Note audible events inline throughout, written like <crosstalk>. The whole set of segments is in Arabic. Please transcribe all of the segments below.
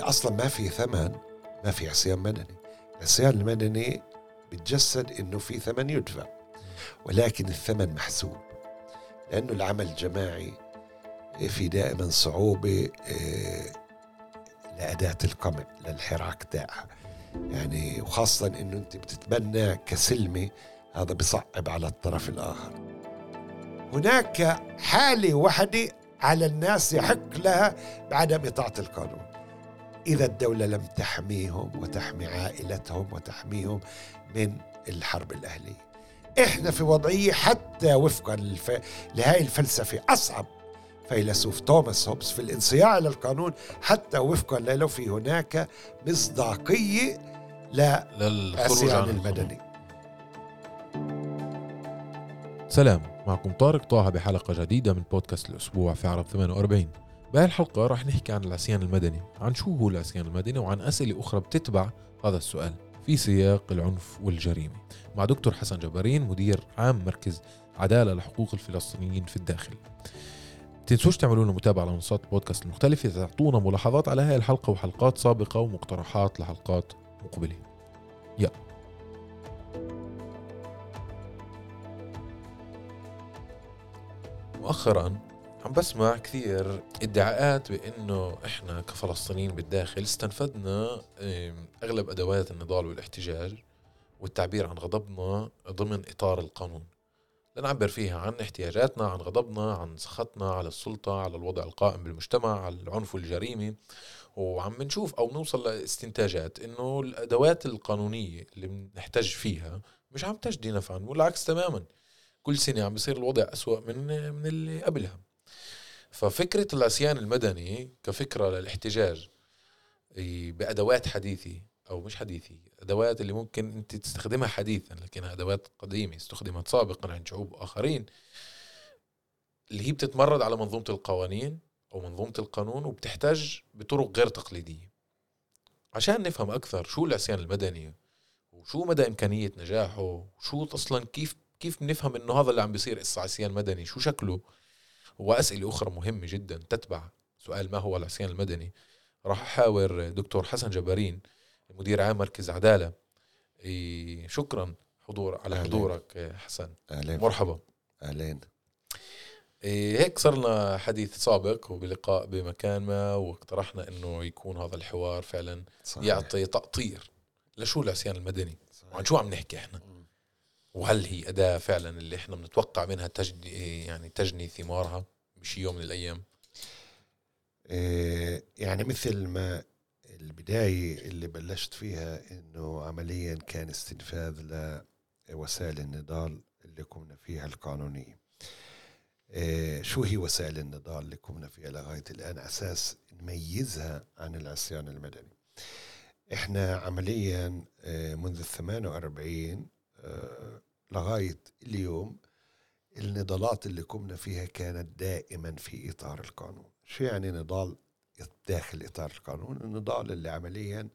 أصلا ما في ثمن ما في عصيان مدني. العصيان المدني بتجسد إنه في ثمن يدفع ولكن الثمن محسوب لأنه العمل الجماعي في دائما صعوبة آه، لأداة القمع للحراك تاعها. يعني وخاصه إنه أنت بتتبنى كسلمة هذا بصعب على الطرف الآخر. هناك حالة وحدة على الناس يحق لها بعدم إطاعة القانون. إذا الدولة لم تحميهم وتحمي عائلتهم وتحميهم من الحرب الأهلية. إحنا في وضعية حتى وفقا للف... لهذه الفلسفة. أصعب فيلسوف توماس هوبس في الانصياع إلى القانون حتى وفقا له في هناك مصداقية للعصيان المدني سلام. معكم طارق طه بحلقة جديدة من بودكاست الأسبوع في عرب 48 بهاي الحلقة رح نحكي عن العصيان المدني عن شو هو العصيان المدني وعن أسئلة أخرى بتتبع هذا السؤال في سياق العنف والجريمة مع دكتور حسن جبارين مدير عام مركز عدالة لحقوق الفلسطينيين في الداخل. تنسوش تعملوا لنا متابعة على منصات البودكاست المختلفة تعطونا ملاحظات على هاي الحلقة وحلقات سابقة ومقترحات لحلقات مقبلة. يا مؤخرا عم بسمع كثير ادعاءات بإنه إحنا كفلسطينيين بالداخل استنفذنا أغلب أدوات النضال والاحتجاج والتعبير عن غضبنا ضمن إطار القانون. لنعبر فيها عن احتياجاتنا عن غضبنا عن سخطنا على السلطة على الوضع القائم بالمجتمع على العنف والجريمة وعم نشوف أو نوصل لاستنتاجات إنه الأدوات القانونية اللي بنحتاج فيها مش عم تجدي نفعا والعكس تماما. كل سنة عم بيصير الوضع أسوأ من من اللي قبلها. ففكرة العصيان المدني كفكرة للاحتجاج بأدوات حديثة أو مش حديثة أدوات اللي ممكن أنت تستخدمها حديثا لكنها أدوات قديمة استخدمت سابقا عند شعوب آخرين اللي هي بتتمرد على منظومة القوانين أو منظومة القانون وبتحتاج بطرق غير تقليدية. عشان نفهم أكثر شو العصيان المدني وشو مدى إمكانية نجاحه وشو أصلا كيف كيف بنفهم إنه هذا اللي عم بيصير عصيان مدني شو شكله؟ وأسئلة أخرى مهمة جدا تتبع سؤال ما هو العصيان المدني راح أحاور دكتور حسن جبارين مدير عام مركز عدالة شكرا حضور على أهلين. حضورك حسن أهلين. مرحبا أهلين هيك صرنا حديث سابق وبلقاء بمكان ما واقترحنا إنه يكون هذا الحوار فعلا صحيح. يعطي تأطير لشو العصيان المدني صحيح. وعن شو عم نحكي إحنا وهل هي أداة فعلا اللي إحنا بنتوقع منها تجني يعني تجني ثمارها بشي يوم من الأيام؟ إيه يعني مثل ما البداية اللي بلشت فيها إنه عمليا كان استنفاذ لوسائل النضال اللي كنا فيها القانونية. إيه شو هي وسائل النضال اللي كنا فيها لغاية الآن؟ أساس نميزها عن العصيان المدني. إحنا عمليا إيه منذ الثمان وأربعين آه، لغاية اليوم النضالات اللي قمنا فيها كانت دائما في إطار القانون. شو يعني نضال داخل إطار القانون؟ النضال اللي عمليا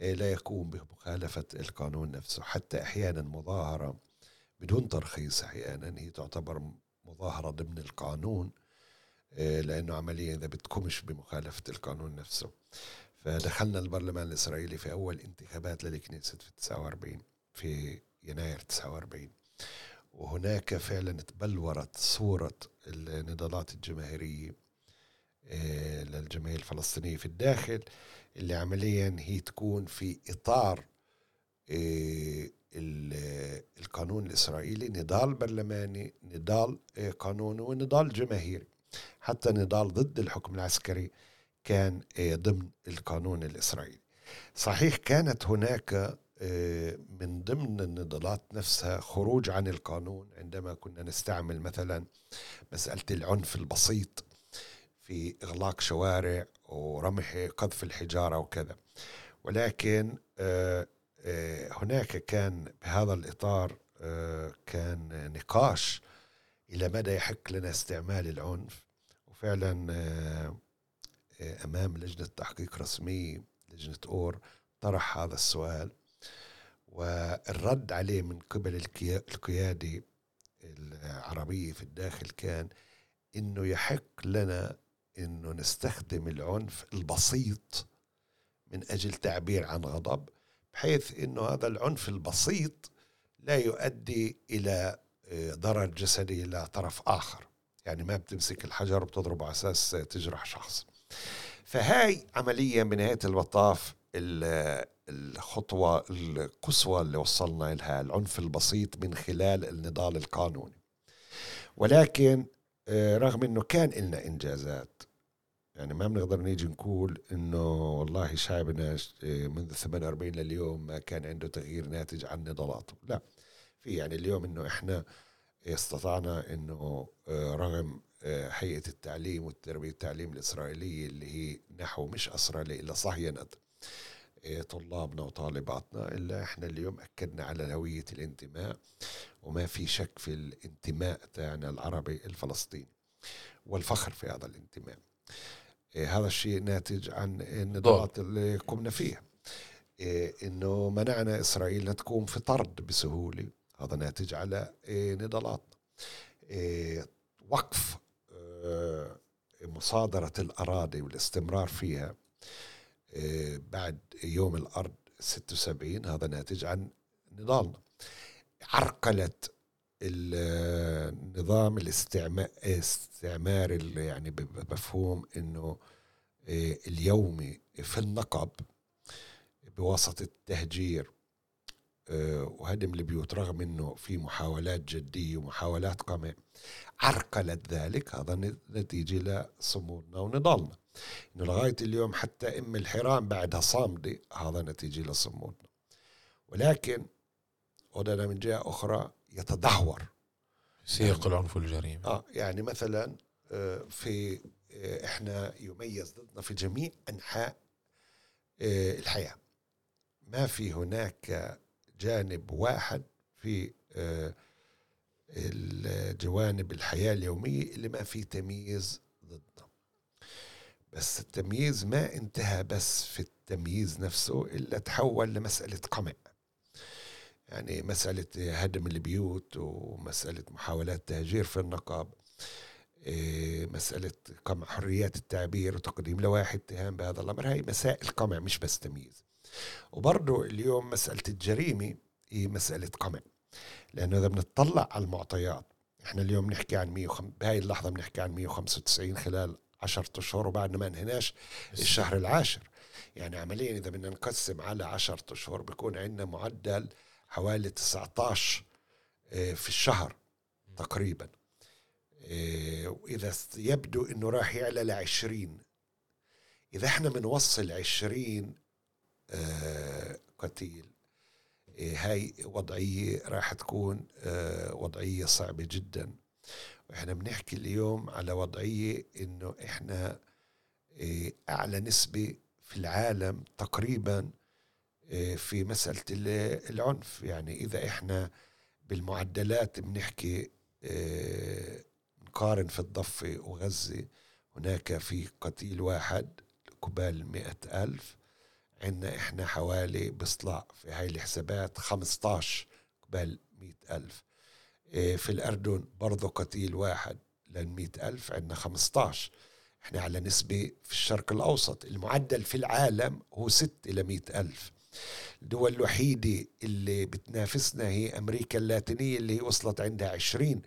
آه، لا يقوم بمخالفة القانون نفسه. حتى أحيانا مظاهرة بدون ترخيص أحيانا هي تعتبر مظاهرة ضمن القانون آه، لأنه عمليا إذا بتقومش بمخالفة القانون نفسه. فدخلنا البرلمان الإسرائيلي في أول انتخابات للكنيست في 49 في يناير 49 وهناك فعلا تبلورت صورة النضالات الجماهيرية آه، للجماهير الفلسطينية في الداخل اللي عمليا هي تكون في إطار آه، القانون الإسرائيلي نضال برلماني نضال آه، قانوني ونضال جماهيري. حتى نضال ضد الحكم العسكري كان ضمن القانون الإسرائيلي. صحيح كانت هناك من ضمن النضالات نفسها خروج عن القانون عندما كنا نستعمل مثلا مسألة العنف البسيط في إغلاق شوارع ورمح قذف الحجارة وكذا. ولكن آه، آه، هناك كان بهذا الإطار آه، كان نقاش إلى مدى يحق لنا استعمال العنف. وفعلا أمام لجنة تحقيق رسمية لجنة أور طرح هذا السؤال. والرد عليه من قبل القيادة العربية في الداخل كان إنه يحق لنا إنه نستخدم العنف البسيط من أجل تعبير عن غضب بحيث أنه هذا العنف البسيط لا يؤدي إلى آه، ضرر جسدي إلى طرف آخر. يعني ما بتمسك الحجر وبتضربه على أساس تجرح شخص. فهاي عمليا بنهاية المطاف الخطوة القصوى اللي وصلنا لها العنف البسيط من خلال النضال القانوني. ولكن آه، رغم إنه كان لنا إنجازات يعني ما بنقدر نيجي نقول إنه والله شعبنا آه، منذ 48 لليوم ما كان عنده تغيير ناتج عن نضالاته. لا في يعني اليوم إنه إحنا استطعنا إنه آه، رغم هيئة التعليم والتربية التعليم الإسرائيلية اللي هي نحو مش أسرائيلية إلا صهينة طلابنا وطالباتنا إلا إحنا اليوم أكدنا على هوية الانتماء وما في شك في الانتماء تاعنا العربي الفلسطيني والفخر في هذا الانتماء. إيه هذا الشيء ناتج عن النضالات اللي قمنا فيها. إيه إنه منعنا إسرائيل ان تقوم في طرد بسهولة. هذا ناتج على إيه إيه وقف إيه مصادرة الأراضي والاستمرار فيها. إيه بعد يوم الأرض 76 هذا ناتج عن نضالنا عرقلت النظام الاستعماري يعني بمفهوم إنه آه، اليومي في النقب بواسطة التهجير آه، وهدم البيوت رغم إنه في محاولات جدية ومحاولات قمع عرقلت ذلك. هذا نتيجة لصمودنا ونضالنا. إنه لغاية اليوم حتى أم الحرام بعدها صامدة هذا نتيجة لصمودنا. ولكن ودنا من جهة أخرى يتدهور. سياق يعني العنف والجريمة آه يعني مثلا آه، في آه، إحنا يميز ضدنا في جميع أنحاء آه، الحياة. ما في هناك جانب واحد في الجوانب الحياة اليومية اللي ما في تمييز ضدنا بس التمييز ما انتهى بس في التمييز نفسه إلا تحول لمسألة قمع. يعني مسألة هدم البيوت ومسألة محاولات تهجير في النقب إيه، مسألة قمع حريات التعبير وتقديم لوائح اتهام بهذا الأمر. هاي مسائل قمع مش بس تمييز. وبرضه اليوم مسألة الجريمة هي مسألة قمع لأنه إذا بنطلع على المعطيات إحنا اليوم نحكي عن 100 بهاي اللحظة بنحكي عن 195 خلال 10 أشهر وبعدنا ما انهناش الشهر العاشر. يعني عمليا إذا بدنا نقسم على 10 أشهر بيكون عندنا معدل حوالي 19 آه، في الشهر تقريبا. آه، وإذا يبدو أنه راح يعلى ل 20 إذا إحنا بنوصل 20 آه، قتيل. هاي وضعية راح تكون وضعية صعبة جدا. وإحنا بنحكي اليوم على وضعية إنه إحنا أعلى نسبة في العالم تقريبا آه، في مسألة العنف. يعني إذا إحنا بالمعدلات بنحكي آه، نقارن في الضفة وغزة هناك في قتيل واحد قبال مئة ألف. عندنا إحنا حوالي بيطلع في هاي الحسابات 15 قبال مئة ألف. آه، في الأردن برضه قتيل واحد للمئة ألف عندنا 15 إحنا على نسبة في الشرق الأوسط. المعدل في العالم هو 6 إلى مئة ألف. الدول الوحيدة اللي بتنافسنا هي أمريكا اللاتينية اللي وصلت عندها عشرين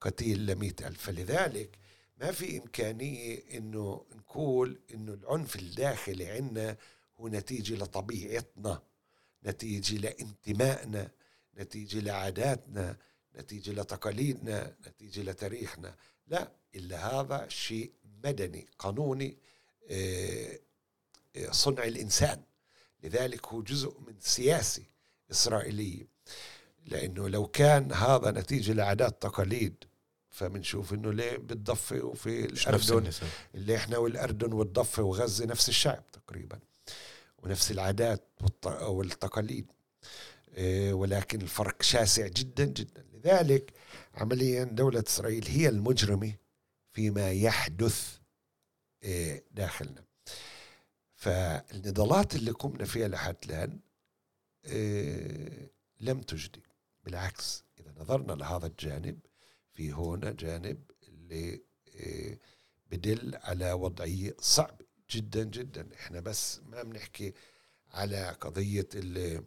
قتيل لمئة ألف. فلذلك ما في إمكانية إنه نقول إنه العنف الداخلي عندنا هو نتيجة لطبيعتنا نتيجة لانتمائنا نتيجة لعاداتنا نتيجة لتقاليدنا نتيجة لتاريخنا. لا إلا هذا شيء مدني قانوني آه، آه، صنع الإنسان. لذلك هو جزء من سياسي إسرائيلية. لأنه لو كان هذا نتيجة لعادات تقاليد فبنشوف إنه ليه بالضفه وفي الأردن اللي إحنا والأردن والضفة وغزة نفس الشعب تقريبا. ونفس العادات والتقاليد. إيه، ولكن الفرق شاسع جدا جدا. لذلك عمليا دولة إسرائيل هي المجرمة فيما يحدث إيه، داخلنا. فالنضالات اللي قمنا فيها لحد الآن آه، لم تجدي. بالعكس إذا نظرنا لهذا الجانب في هنا جانب اللي آه، بدل على وضعية صعبة. جدا جدا. إحنا بس ما بنحكي على قضية اللي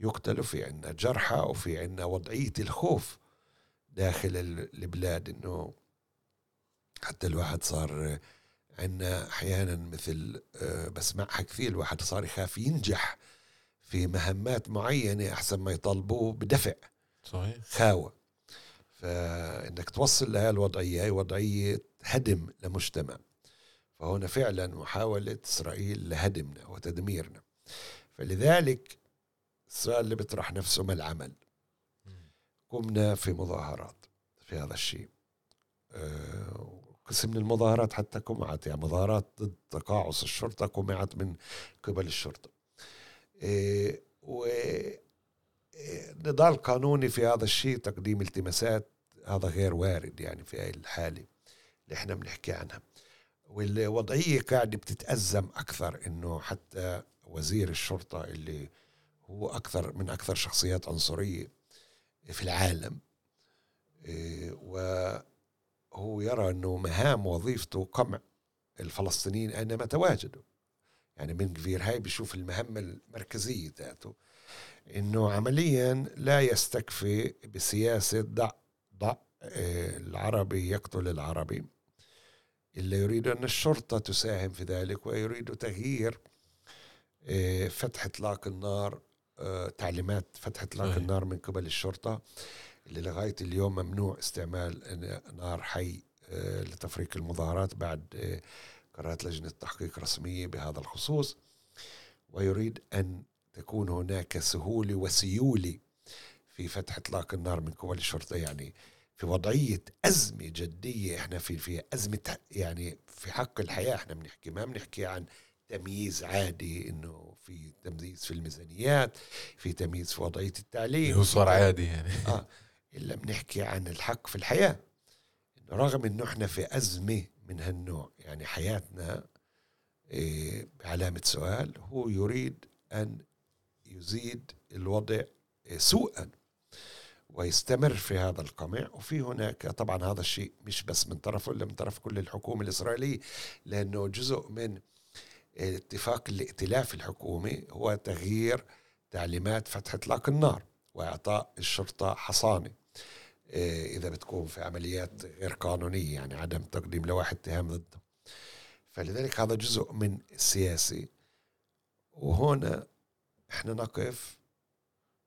يقتلوا في عنا جرحى وفي عنا وضعية الخوف داخل البلاد. إنه حتى الواحد صار عندنا أحيانا مثل آه، بسمعها كثير. الواحد صار يخاف ينجح في مهمات معينة أحسن ما يطالبوه بدفع. صحيح. خاوة. فإنك توصل لهي الوضعية هي وضعية هدم لمجتمع. فهنا فعلا محاولة إسرائيل لهدمنا وتدميرنا. فلذلك السؤال اللي بيطرح نفسه ما العمل. قمنا في مظاهرات في هذا الشيء. آه، قسم من المظاهرات حتى قمعت يعني مظاهرات ضد تقاعس الشرطة قمعت من قبل الشرطة. إيه و إيه، نضال قانوني في هذا الشيء تقديم التماسات هذا غير وارد يعني في هاي الحالة اللي إحنا بنحكي عنها. والوضعية قاعدة بتتأزم أكثر إنه حتى وزير الشرطة اللي هو أكثر من أكثر شخصيات عنصرية في العالم إيه، و هو يرى أنه مهام وظيفته قمع الفلسطينيين أينما تواجدوا. يعني بن كفير هاي بيشوف المهمة المركزية ذاته أنه عمليا لا يستكفي بسياسة ضع ضع آه، العربي يقتل العربي. إلا يريد أن الشرطة تساهم في ذلك ويريد تغيير آه، فتح إطلاق النار آه، تعليمات فتح إطلاق النار من قبل الشرطة اللي لغاية اليوم ممنوع استعمال نار حي آه، لتفريق المظاهرات بعد قرارات لجنة تحقيق رسمية بهذا الخصوص. ويريد أن تكون هناك سهولة وسيولة في فتح إطلاق النار من قبل الشرطة يعني في وضعية أزمة جدية إحنا في في أزمة يعني في حق الحياة. إحنا بنحكي ما بنحكي عن تمييز عادي إنه في تمييز في الميزانيات في تمييز في وضعية التعليم. هو صار عادي يعني. آه إلا بنحكي عن الحق في الحياة. رغم أنه إحنا في أزمة من هالنوع يعني حياتنا إيه بعلامة سؤال هو يريد أن يزيد الوضع إيه سوءا. ويستمر في هذا القمع. وفي هناك طبعا هذا الشيء مش بس من طرفه الا من طرف كل الحكومة الإسرائيلية لأنه جزء من اتفاق الائتلاف الحكومي هو تغيير تعليمات فتح إطلاق النار وإعطاء الشرطة حصانة. إيه، إذا بتكون في عمليات غير قانونية يعني عدم تقديم لوائح اتهام ضده. فلذلك هذا جزء من السياسي وهنا إحنا نقف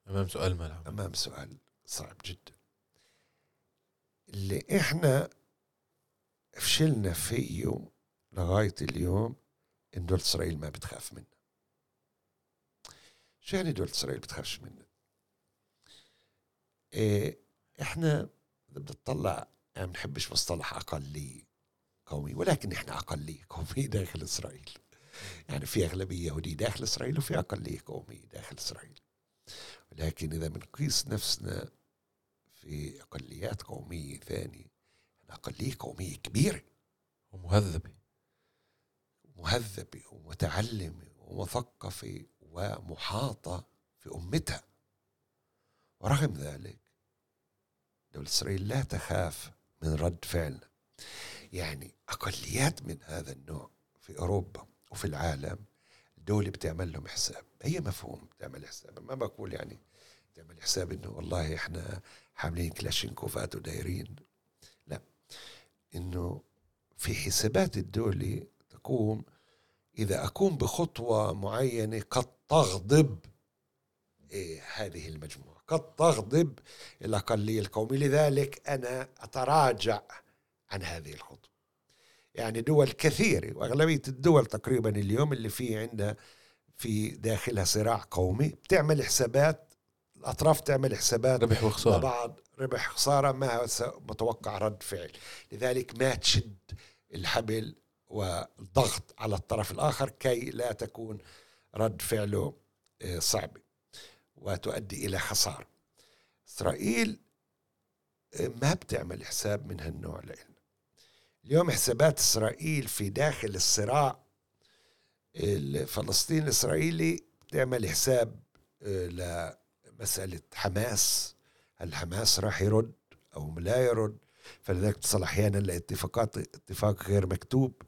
أمام سؤال ملعب. أمام سؤال. صعب جدا. اللي إحنا فشلنا فيه لغاية اليوم إن دولة إسرائيل ما بتخاف منا شو يعني دولة إسرائيل بتخافش منا إيه إحنا اذا بدنا نطلع يعني بنحبش مصطلح اقليه قومي ولكن إحنا اقليه قوميه <laughs> داخل إسرائيل. يعني في أغلبية يهوديه داخل إسرائيل وفي اقليه قوميه داخل إسرائيل. ولكن إذا بنقيس نفسنا في أقليات قومية ثانية أقلية قومية كبيرة. ومهذبة. مهذبه ومتعلمة ومثقفة ومحاطة في أمتها. ورغم ذلك دولة إسرائيل لا تخاف من رد فعل يعني أقليات من هذا النوع في أوروبا وفي العالم الدولة بتعمل لهم حساب. هي مفهوم بتعمل حساب. ما بقول يعني تعمل حساب إنه والله إحنا حاملين كلاشينكوفات ودايرين لا. إنه في حسابات الدولة تقوم إذا أقوم بخطوة معينة قد تغضب إيه هذه المجموعة. قد تغضب الأقلية القومية. لذلك أنا أتراجع عن هذه الخطوة. يعني دول كثيرة وأغلبية الدول تقريبا اليوم اللي في عندها في داخلها صراع قومي بتعمل حسابات الأطراف تعمل حسابات ربح وخسارة. بعض ربح خسارة ما متوقع رد فعل. لذلك ما تشد الحبل والضغط على الطرف الآخر كي لا تكون رد فعله آه، صعبة وتؤدي إلى خسارة. إسرائيل آه، ما بتعمل حساب من هالنوع لإلنا. اليوم حسابات إسرائيل في داخل الصراع الفلسطيني الإسرائيلي بتعمل حساب آه، لمسألة حماس. هل حماس راح يرد أو لا يرد؟ فلذلك تصل أحيانا لاتفاقات اتفاق غير مكتوب.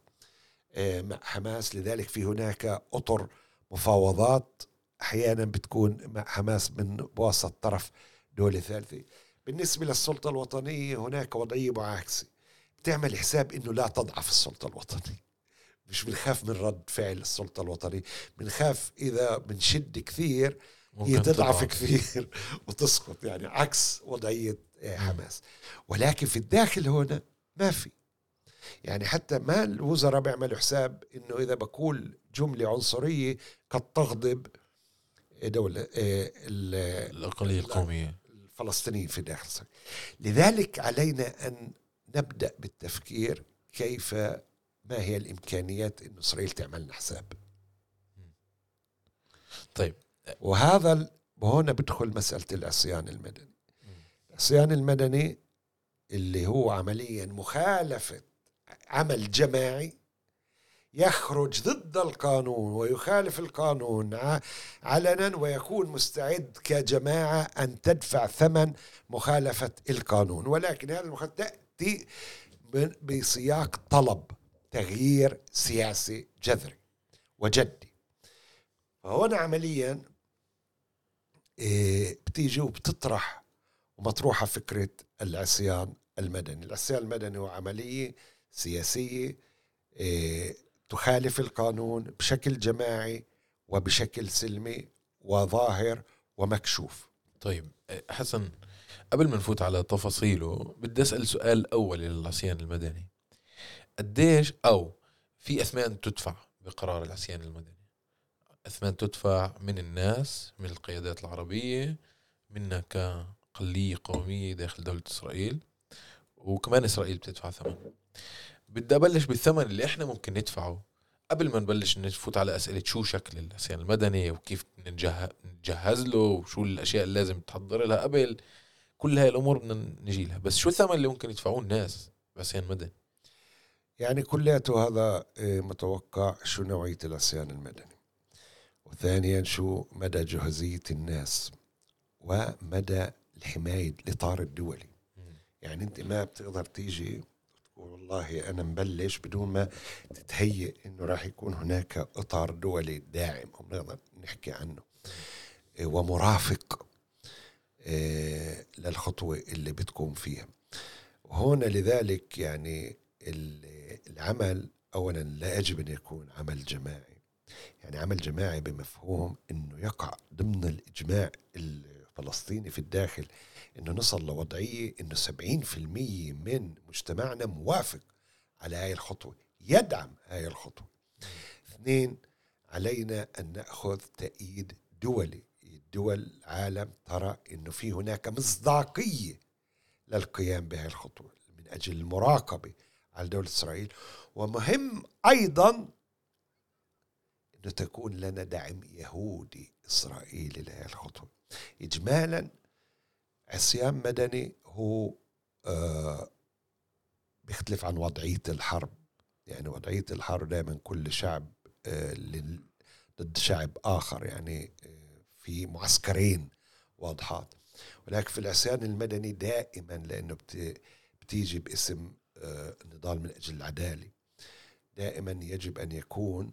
آه، مع حماس لذلك في هناك أطر مفاوضات. أحيانا بتكون مع حماس من بواسطة طرف دولة ثالثة بالنسبة للسلطة الوطنية هناك وضعية معاكسة. بتعمل حساب أنه لا تضعف السلطة الوطنية. مش بنخاف من رد فعل السلطة الوطنية بنخاف إذا بنشد كثير هي تضعف كثير <laughs> وتسقط يعني عكس وضعية حماس. ولكن في الداخل هنا ما في. يعني حتى ما الوزراء بيعملوا حساب إنه إذا بقول جملة عنصرية قد تغضب دولة آه، الأقلية القومية. الفلسطينيين في داخل لذلك علينا أن نبدأ بالتفكير كيف ما هي الإمكانيات أن إسرائيل تعمل حساب طيب. وهذا وهنا بدخل مسألة العصيان المدني. العصيان المدني اللي هو عمليا مخالفة عمل جماعي يخرج ضد القانون ويخالف القانون علنا ويكون مستعد كجماعة أن تدفع ثمن مخالفة القانون. ولكن هذا المخالفة تأتي بسياق طلب تغيير سياسي جذري وجدي. فهنا عمليا إيه، بتيجي وبتطرح ومطروحة فكرة العصيان المدني. العصيان المدني هو عملية سياسية إيه، تخالف القانون بشكل جماعي وبشكل سلمي وظاهر ومكشوف. طيب حسن قبل ما نفوت على تفاصيله بدي أسأل سؤال أول للعصيان المدني. قديش أو في اثمان تدفع بقرار العصيان المدني؟ اثمان تدفع من الناس من القيادات العربية منا كقليه قومية داخل دولة إسرائيل وكمان إسرائيل بتدفع ثمن. بدي أبلش بالثمن اللي إحنا ممكن ندفعه. قبل ما نبلش نفوت على أسئلة شو شكل العصيان المدني وكيف نجهز له وشو الأشياء اللي لازم تحضر لها قبل. كل هاي الأمور بدنا نجي لها بس شو الثمن اللي ممكن يدفعوه الناس بعصيان مدني؟ يعني كلياته هذا آه، متوقع شو نوعية العصيان المدني. وثانيا شو مدى جهزيه الناس ومدى الحماية الاطار الدولي. يعني أنت ما بتقدر تيجي والله أنا مبلش بدون ما تتهيئ أنه راح يكون هناك إطار دولي داعم. وبنقدر نحكي عنه. إيه، ومرافق إيه، للخطوة اللي بتقوم فيها. وهنا لذلك يعني العمل أولا لا يجب أن يكون عمل جماعي. يعني عمل جماعي بمفهوم أنه يقع ضمن الإجماع الفلسطيني في الداخل إنه نصل لوضعية إنه 70% من مجتمعنا موافق على هاي الخطوة يدعم هاي الخطوة. اثنين علينا أن نأخذ تأييد دولي. دول العالم ترى إنه في هناك مصداقية للقيام بهذه الخطوة من أجل المراقبة على دولة إسرائيل. ومهم أيضا إنه تكون لنا دعم يهودي إسرائيلي لهذه الخطوة. اجمالا عصيان مدني هو آه بيختلف عن وضعية الحرب. يعني وضعية الحرب دائما كل شعب آه ضد شعب آخر. يعني آه في معسكرين واضحات. ولكن في العصيان المدني دائما لأنه بتيجي باسم آه النضال من أجل العدالة. دائما يجب أن يكون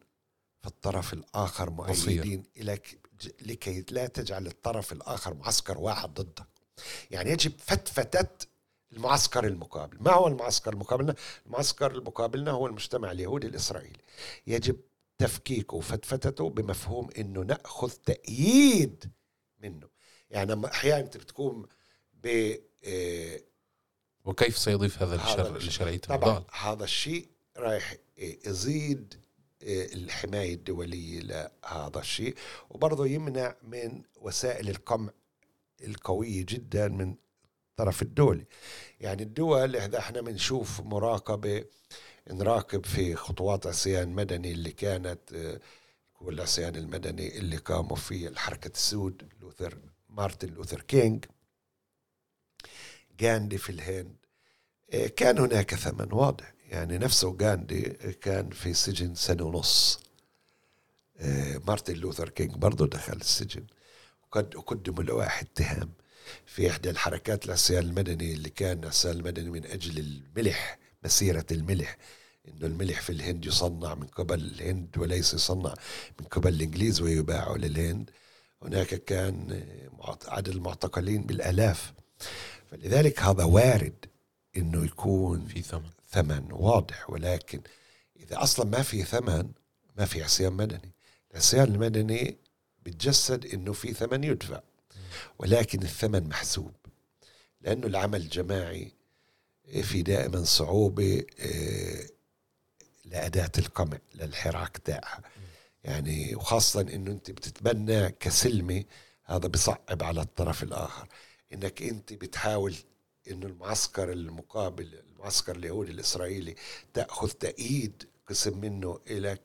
في الطرف الآخر مؤيدين لك لكي لا تجعل الطرف الآخر معسكر واحد ضدك. يعني يجب فتفتة المعسكر المقابل. ما هو المعسكر المقابلنا؟ المعسكر المقابلنا هو المجتمع اليهودي الإسرائيلي. يجب تفكيكه وفتفتته بمفهوم إنه نأخذ تأييد منه. يعني أحيانا أنت بتكون ب آه، وكيف سيضيف هذا الشر لشرعية طبعا هذا الشيء رايح يزيد آه، الحماية الدولية لهذا الشيء. وبرضه يمنع من وسائل القمع القوية جدا من الطرف الدولي يعني الدول إذا إحنا بنشوف مراقبة نراقب في خطوات عصيان مدني اللي كانت آه، هو العصيان المدني اللي قاموا فيه الحركة السود لوثر مارتن لوثر كينج غاندي في الهند. آه، كان هناك ثمن واضح. يعني نفسه غاندي كان في سجن سنة ونص. آه، مارتن لوثر كينج برضه دخل السجن. قد قدموا له اتهام في إحدى الحركات العصيان المدني اللي كان العصيان المدني من أجل الملح مسيرة الملح. إنه الملح في الهند يصنع من قبل الهند وليس يصنع من قبل الإنجليز ويباع للهند. هناك كان عدد المعتقلين بالآلاف. فلذلك هذا وارد إنه يكون في ثمن. ثمن واضح. ولكن إذا أصلا ما في ثمن ما في عصيان مدني العصيان المدني بتجسد إنه في ثمن يدفع. ولكن الثمن محسوب لأنه العمل الجماعي في دائما صعوبة آه، لأداة القمع للحراك تاعها. يعني وخاصة إنه أنت بتتبنى كسلمة هذا بصعب على الطرف الآخر. إنك أنت بتحاول إنه المعسكر المقابل المعسكر اليهودي الإسرائيلي تأخذ تأييد قسم منه إلك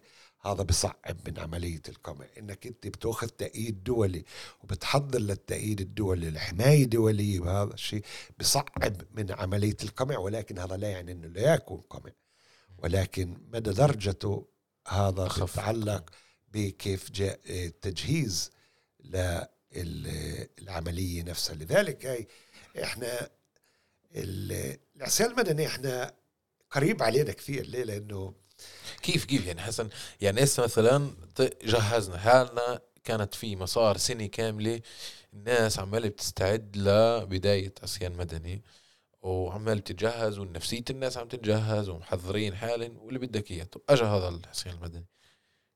هذا بصعب من عملية القمع إنك أنت بتأخذ تأييد دولي وبتحضر للتأييد الدولي لحماية دولية وهذا الشيء بصعب من عملية القمع ولكن هذا لا يعني أنه لا يكون قمع. ولكن مدى درجته هذا بيتعلق بكيف جاء التجهيز للعملية نفسها. لذلك هي إحنا العصيان المدني إحنا قريب علينا كثير. ليه؟ لأنه كيف كيف يعني حسن؟ يعني هسه مثلا جهزنا حالنا كانت في مسار سنة كاملة الناس عمالة بتستعد لبداية عصيان مدني وعمال تتجهز ونفسية الناس عم تتجهز ومحضرين حالهم واللي بدك إياه. طب اجى هذا العصيان المدني.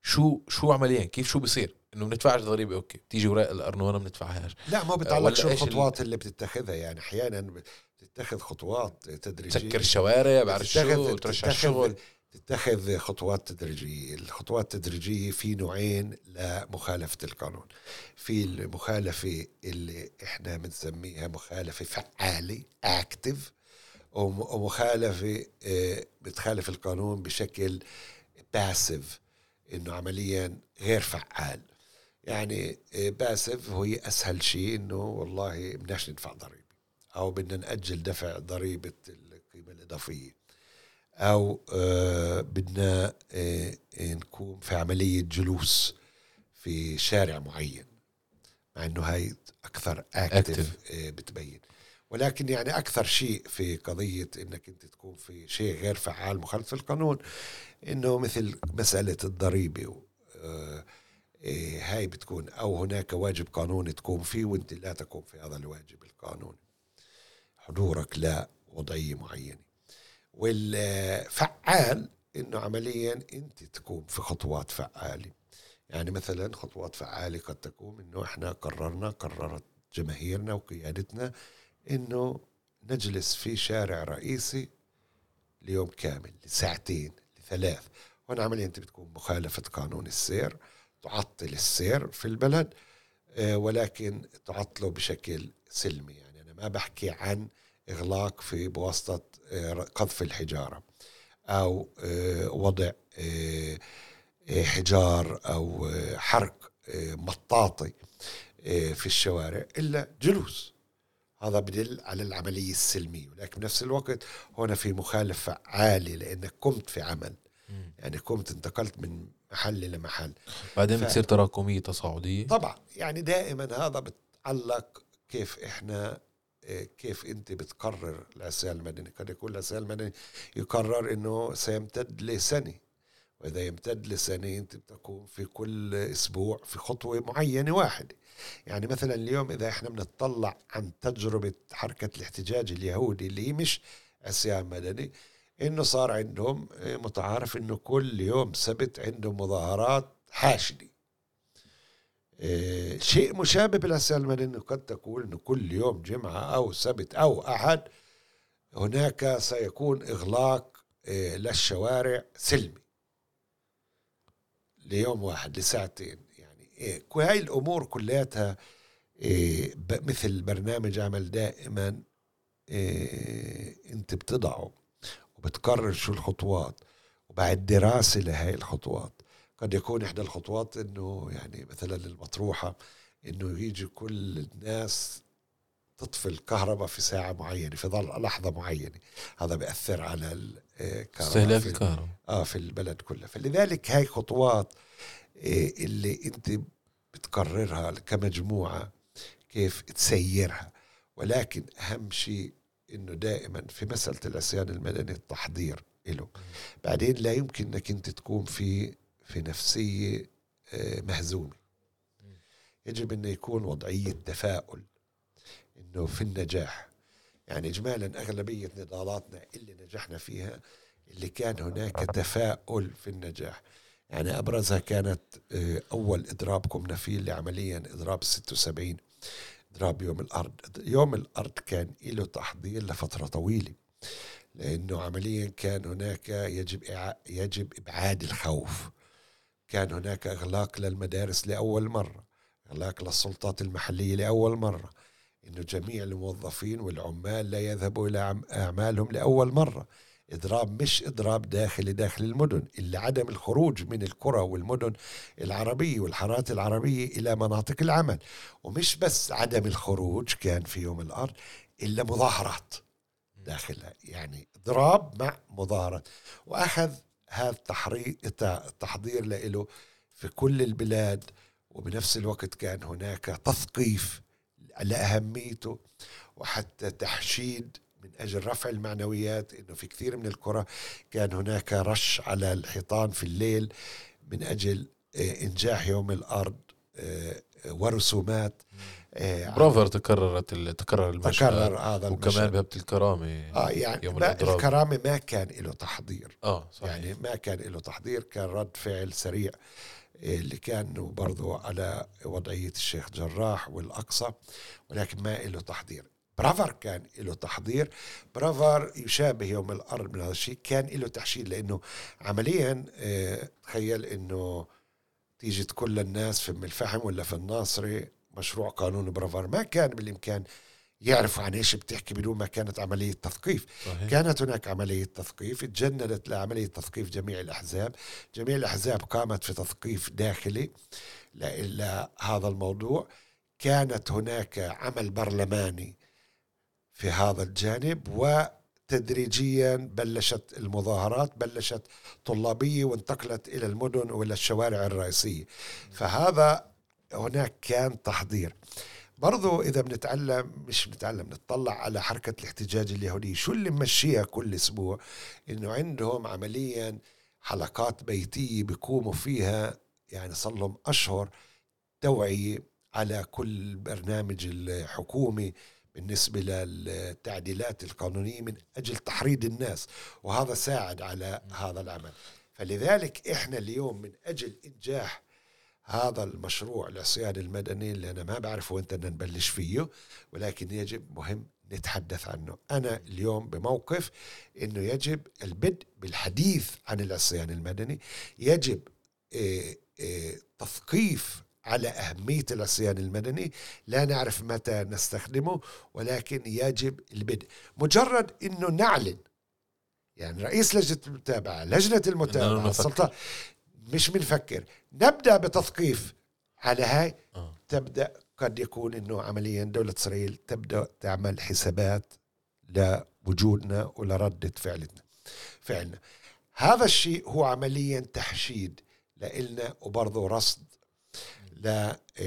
شو شو عمليا؟ كيف شو بصير؟ إنه بندفعش ضريبة؟ okay بتيجي وراء ال ארנונה ما بندفعهاش لا ما بتعلق شو الخطوات اللي بتتخذها. يعني أحيانا تتخذ خطوات تدريجية. تسكر الشوارع بعرف شو تروحش الشغل. تتخذ خطوات تدريجية. الخطوات التدريجية في نوعين لمخالفة القانون. في المخالفة اللي إحنا بنسميها مخالفة فعالة active ومخالفة آه، بتخالف القانون بشكل باسف إنه عمليا غير فعال. يعني باسف هو أسهل شيء إنه والله بدناش ندفع ضريبة أو بدنا نأجل دفع ضريبة القيمة الإضافية. أو آه، بدنا آه، نكون في عملية جلوس في شارع معين مع إنه هاي أكثر اكتف آه، بتبين. ولكن يعني أكثر شيء في قضية إنك أنت تكون في شيء غير فعال مخالف القانون إنه مثل مسألة الضريبة هاي بتكون أو هناك واجب قانوني تقوم فيه وأنت لا تقوم في هذا الواجب القانوني. حضورك لا وضعيه معينة. والفعال إنه عمليا أنت تكون في خطوات فعالة. يعني مثلا خطوات فعالة قد تكون إنه إحنا قررنا قررت جماهيرنا وقيادتنا إنه نجلس في شارع رئيسي ليوم كامل لساعتين لثلاث. هون عمليا أنت بتكون مخالفه قانون السير تعطل السير في البلد آه، ولكن تعطله بشكل سلمي. يعني أنا ما بحكي عن إغلاق في بواسطة آه، قذف الحجارة أو آه، وضع آه، حجار أو حرق مطاطي في الشوارع إلا جلوس. هذا بدل على العملية السلمية. ولكن بنفس الوقت هنا في مخالفة عالية لأنك قمت في عمل. يعني قمت انتقلت من محل لمحل بعدين ف... بتصير تراكمية تصاعدية. طبعا. يعني دائما هذا بتعلق كيف إحنا كيف أنت بتقرر العصيان المدني؟ قد يكون العصيان المدني يقرر إنه سيمتد لسنة. وإذا يمتد لسنة أنت بتكون في كل أسبوع في خطوة معينة واحدة. يعني مثلا اليوم إذا إحنا بنطلع عن تجربة حركة الاحتجاج اليهودي اللي مش عصيان مدني إنه صار عندهم متعارف إنه كل يوم سبت عندهم مظاهرات حاشدة. إيه، شيء مشابه بالعصيان إنه قد تقول إنه كل يوم جمعة أو سبت أو أحد هناك سيكون إغلاق إيه، للشوارع سلمي. ليوم واحد لساعتين يعني إيه هاي الأمور كلياتها إيه مثل برنامج عمل دائما أنت بتضعه وبتقرر شو الخطوات وبعد دراسة لهي الخطوات. قد يكون إحدى الخطوات أنه يعني مثلا المطروحة أنه يجي كل الناس تطفي الكهرباء في ساعة معينة في ظل لحظة معينة. هذا بيأثر على الكهرباء استهلاك الكهرباء. آه في البلد كله فلذلك هاي خطوات آه، اللي أنت بتقررها كمجموعة كيف تسيرها. ولكن أهم شيء إنه دائما في مسألة العصيان المدني التحضير له بعدين لا يمكن إنك أنت تكون في في نفسيه آه، مهزومه يجب انه يكون وضعية تفاؤل إنه في النجاح. يعني اجمالا أغلبية نضالاتنا اللي نجحنا فيها اللي كان هناك تفاؤل في النجاح. يعني أبرزها كانت آه، أول إضراب قمنا فيه اللي عمليا إضراب 76 إضراب يوم الأرض. يوم الأرض كان له تحضير لفترة طويلة لأنه عمليا كان هناك يجب يجب إبعاد الخوف. كان هناك إغلاق للمدارس لأول مرة إغلاق للسلطات المحلية لأول مرة. إنه جميع الموظفين والعمال لا يذهبوا إلى أعمالهم لأول مرة. إضراب مش إضراب داخلي داخل المدن إلا عدم الخروج من القرى والمدن العربية والحارات العربية إلى مناطق العمل. ومش بس عدم الخروج كان في يوم الأرض إلا مظاهرات داخلها. يعني إضراب مع مظاهرات. وأخذ هذا التحضير له في كل البلاد وبنفس الوقت كان هناك تثقيف لأهميته وحتى تحشيد من أجل رفع المعنويات أنه في كثير من القرى كان هناك رش على الحيطان في الليل من أجل آه، إنجاح يوم الأرض آه، ورسومات. برافر تكررت تكرر المشهد تكرر هذا وكمان بهبة الكرامة آه يعني يوم الكرامة ما كان له تحضير. آه صحيح. يعني ما كان له تحضير كان رد فعل سريع اللي كان برضو على وضعية الشيخ جراح والأقصى ولكن ما له تحضير. برافر كان له تحضير. برافر يشابه يوم الأرض من هذا الشيء كان له تحشيد لأنه عمليا آه تخيل أنه تيجي كل الناس في ام الفحم ولا في الناصري مشروع قانون برافر ما كان بالإمكان يعرفوا عن إيش بتحكي بدون ما كانت عملية تثقيف. صحيح. كانت هناك عملية تثقيف تجندت لعملية تثقيف جميع الأحزاب. جميع الأحزاب قامت في تثقيف داخلي لهذا الموضوع. كانت هناك عمل برلماني في هذا الجانب وتدريجيا بلشت المظاهرات بلشت طلابية وانتقلت إلى المدن وإلى الشوارع الرئيسية. فهذا هناك كان تحضير. برضو إذا بنتعلم مش بنتعلم نطلع على حركة الاحتجاج اليهودي. شو اللي ممشيها كل أسبوع؟ إنه عندهم عمليا حلقات بيتية بيقوموا فيها يعني صار لهم أشهر توعية على كل برنامج الحكومي بالنسبة للتعديلات القانونية من أجل تحريض الناس. وهذا ساعد على هذا العمل. فلذلك إحنا اليوم من أجل إنجاح هذا المشروع العصيان المدني اللي أنا ما بعرف وين بدنا نبلش فيه ولكن يجب مهم نتحدث عنه. أنا اليوم بموقف أنه يجب البدء بالحديث عن العصيان المدني يجب إيه إيه تثقيف على أهمية العصيان المدني لا نعرف متى نستخدمه ولكن يجب البدء مجرد أنه نعلن يعني رئيس لجنة المتابعة لجنة المتابعة السلطة مش بنفكر. نبدأ بتثقيف. على هاي آه. تبدأ قد يكون إنه عمليا دولة إسرائيل تبدأ تعمل حسابات لوجودنا ولردة فعلنا فعلنا. هذا الشيء هو عمليا تحشيد لإلنا وبرضه رصد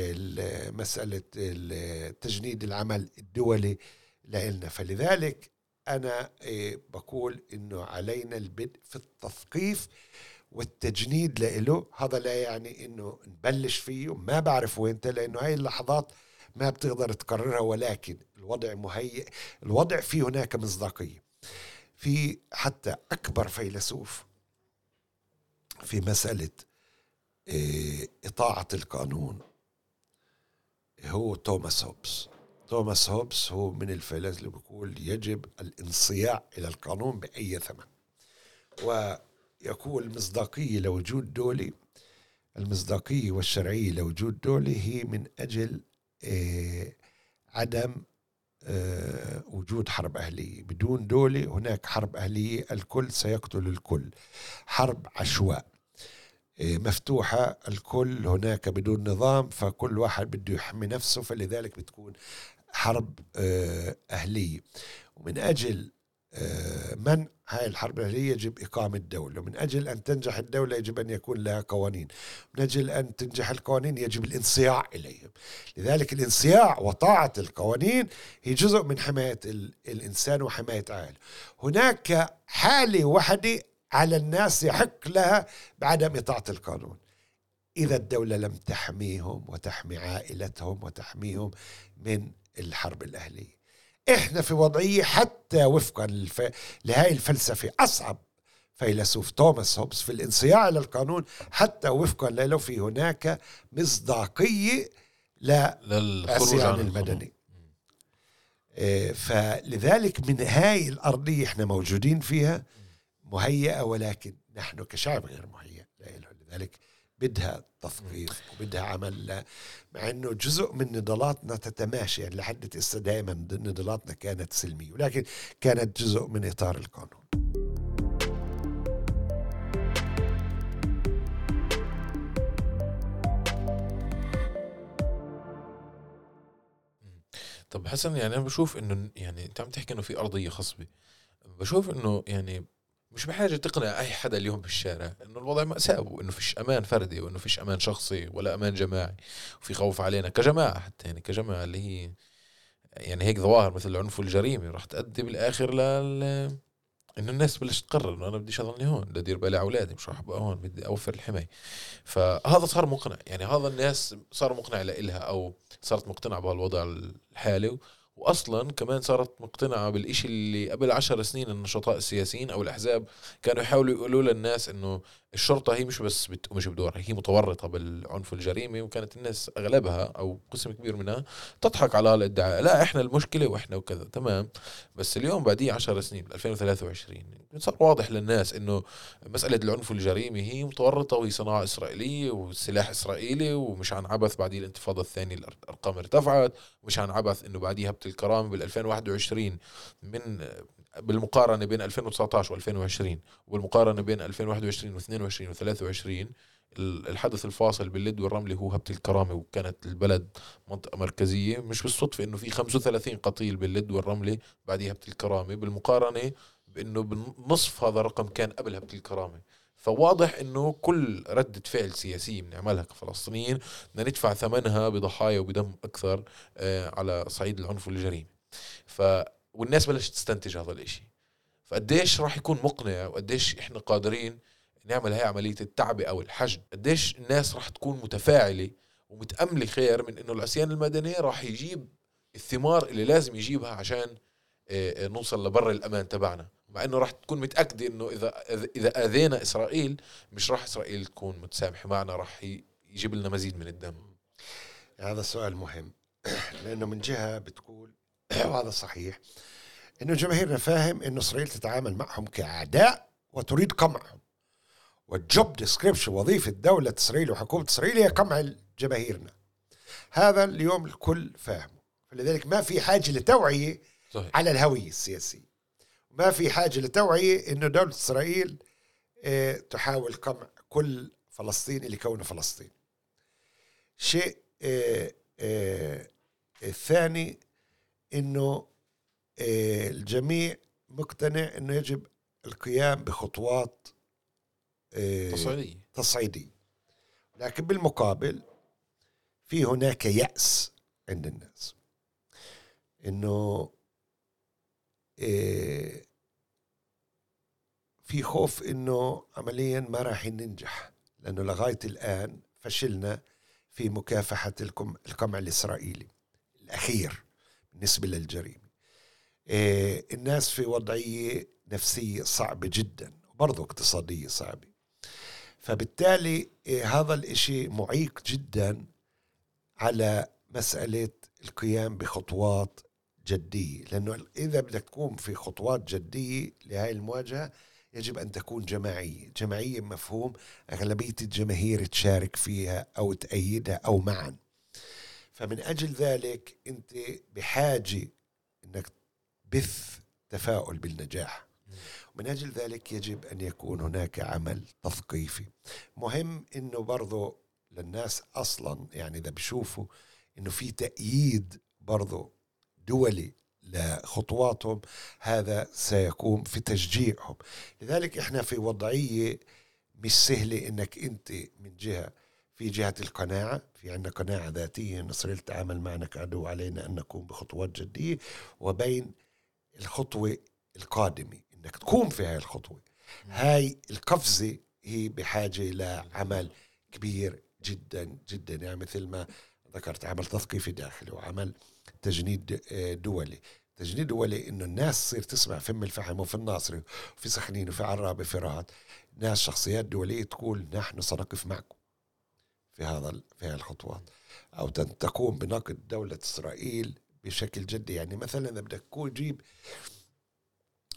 لمسألة تجنيد العمل الدولي لإلنا. فلذلك أنا إيه، بقول إنه علينا البدء في التثقيف والتجنيد له هذا لا يعني إنه نبلش فيه ما بعرف وين لأنه هاي اللحظات ما بتقدر تكررها ولكن الوضع مهيئ الوضع في هناك مصداقية. في حتى أكبر فيلسوف في مسألة آه، إطاعة القانون هو توماس هوبس توماس هوبس هو من الفلاسفه اللي بيقول يجب الانصياع إلى القانون بأي ثمن. و يكون المصداقية لوجود دولي المصداقية والشرعية لوجود دولي هي من أجل آه، عدم آه، وجود حرب أهلية. بدون دولة هناك حرب أهلية الكل سيقتل الكل. حرب عشواء آه، مفتوحة الكل هناك بدون نظام فكل واحد بده يحمي نفسه فلذلك بتكون حرب أهلية. ومن أجل منع هاي الحرب الأهلية يجب إقامة دولة من أجل أن تنجح الدولة يجب أن يكون لها قوانين. من أجل أن تنجح القوانين يجب الانصياع إليهم. لذلك الانصياع وطاعة القوانين هي جزء من حماية الإنسان وحماية عائله. هناك حالة واحدة على الناس يحق لها بعدم إطاعة القانون. إذا الدولة لم تحميهم وتحمي عائلتهم وتحميهم من الحرب الأهلية. إحنا في وضعية حتى وفقا للف... لهاي الفلسفة. أصعب فيلسوف توماس هوبس في الانصياع إلى القانون حتى وفقا له في هناك مصداقية للخروج عن المدني. إيه، فلذلك من هاي الأرضية إحنا موجودين فيها مهيئة ولكن نحن كشعب غير مهيئ. لذلك. بدها تثقيف وبدها عمل مع إنه جزء من نضالاتنا تتماشى يعني لحد هسه دائما نضالاتنا كانت سلمية ولكن كانت جزء من إطار القانون. طب حسن يعني أنا بشوف إنه يعني أنت عم تحكي إنه في أرضية خصبة. بشوف إنه يعني مش بحاجة تقنع أي حدا اليوم بالشارع إنه الوضع ماساة وإنه فيش أمان فردي وإنه فيش أمان شخصي ولا أمان جماعي. وفي خوف علينا كجماعة حتى يعني كجماعة اللي هي يعني هيك ظواهر مثل العنف والجريمة. راح تؤدي بالآخر لل إنه الناس بلش تقرر إنه أنا بديش اضلني هون بدي أدير بالي على أولادي مش راح أبقى هون بدي أوفر الحماية. فهذا صار مقنع يعني هذا الناس صار مقنع لإلها أو صارت مقتنعة بهالوضع الحالي. واصلا كمان صارت مقتنعة بالإشي اللي قبل عشر سنين النشطاء السياسيين أو الأحزاب كانوا يحاولوا يقولوا للناس إنه الشرطة هي مش بس بتقومش بدورها هي متورطة بالعنف والجريمه وكانت الناس أغلبها أو قسم كبير منها تضحك على الإدعاء لا إحنا المشكلة وإحنا وكذا تمام. بس اليوم بعديه 10 سنين 2023 صار واضح للناس إنه مسألة العنف والجريمه هي متورطة وهي صناعه إسرائيلية وسلاح إسرائيلي ومش عن عبث بعديه الانتفاضة الثانية الأرقام ارتفعت ومش عن عبث إنه بعديه هبه الكرامة بال 2021 من بالمقارنة بين 2019 و2020 والمقارنه بين 2021 و22 و23 الحدث الفاصل باللد والرملي هو هبة الكرامة وكانت البلد منطقة مركزية مش بالصدفة إنه في 35 قتيل باللد والرملي بعدها هبة الكرامة. بالمقارنة بإنه بنصف هذا الرقم كان قبل هبة الكرامة. فواضح إنه كل ردة فعل سياسية بنعملها كفلسطينيين بدنا ندفع ثمنها بضحايا وبدم أكثر آه، على صعيد العنف والجريمة. ف والناس بلشت تستنتج هذا الإشي. فقديش راح يكون مقنع وقديش إحنا قادرين نعمل هاي عملية التعبئة أو الحشد؟ قديش الناس راح تكون متفاعلة ومتأملة خير من إنه العصيان المدني راح يجيب الثمار اللي لازم يجيبها عشان آه، آه، نوصل لبر الأمان تبعنا. مع إنه راح تكون متأكدة إنه إذا إذا آذينا إسرائيل مش راح إسرائيل تكون متسامحة معنا راح يجيب لنا مزيد من الدم. هذا سؤال مهم. <clears throat> لأنه من جهة بتقول <clears throat> وهذا صحيح. إنه جماهيرنا فاهم إنه إسرائيل تتعامل معهم كأعداء وتريد قمعهم. والجوب ديسكريبشن وظيفة دولة إسرائيل وحكومة إسرائيل هي قمع جماهيرنا. هذا اليوم الكل فاهمه. فلذلك ما في حاجة لتوعية صحيح. على الهوية السياسية. ما في حاجة لتوعية إنه دولة إسرائيل آه تحاول قمع كل فلسطيني لكونه فلسطين. شيء آه آه الثاني إنه آه، الجميع مقتنع إنه يجب القيام بخطوات آه، تصعيدية. تصعيدية. لكن بالمقابل في هناك يأس عند الناس. إنه آه، في خوف إنه عمليا ما راح ننجح لأنه لغاية الآن فشلنا في مكافحة القمع الإسرائيلي الأخير. بالنسبة للجريمة. إيه الناس في وضعية نفسية صعبة جدا وبرضه اقتصادية صعبة. فبالتالي إيه هذا الإشي معيق جدا على مسألة القيام بخطوات جدية. لأنه إذا بدك تقوم في خطوات جدية لهذه المواجهة يجب أن تكون جماعية. جماعية مفهوم أغلبية الجماهير تشارك فيها أو تأيدها أو معا. فمن أجل ذلك أنت بحاجة أنك بث تفاؤل بالنجاح. من أجل ذلك يجب أن يكون هناك عمل تثقيفي. مهم أنه برضو للناس أصلا يعني إذا بشوفوا أنه في تأييد برضو دولي لخطواتهم هذا سيكون في تشجيعهم. لذلك إحنا في وضعية مش سهلة إنك أنت من جهة في جهة القناعة في عندنا قناعة ذاتية أن إسرائيل تعامل معنا كعدو علينا أن نقوم بخطوات جدية وبين الخطوة القادمة أنك تقوم في هاي الخطوة. هاي القفزة هي بحاجة لعمل كبير جدا جدا. يعني مثل ما ذكرت عمل تثقيفي داخلي وعمل تجنيد آه، دولي. تجنيد دولي إنه الناس تصير تسمع فم الفحم وفي الناصري وفي سخنين وفي عرابة في رهط. ناس شخصيات دولية تقول نحن سنقف معكم. في هذا في هذه الخطوات. أو تقوم بنقد دولة إسرائيل بشكل جدي. يعني مثلا إذا بدك تجيب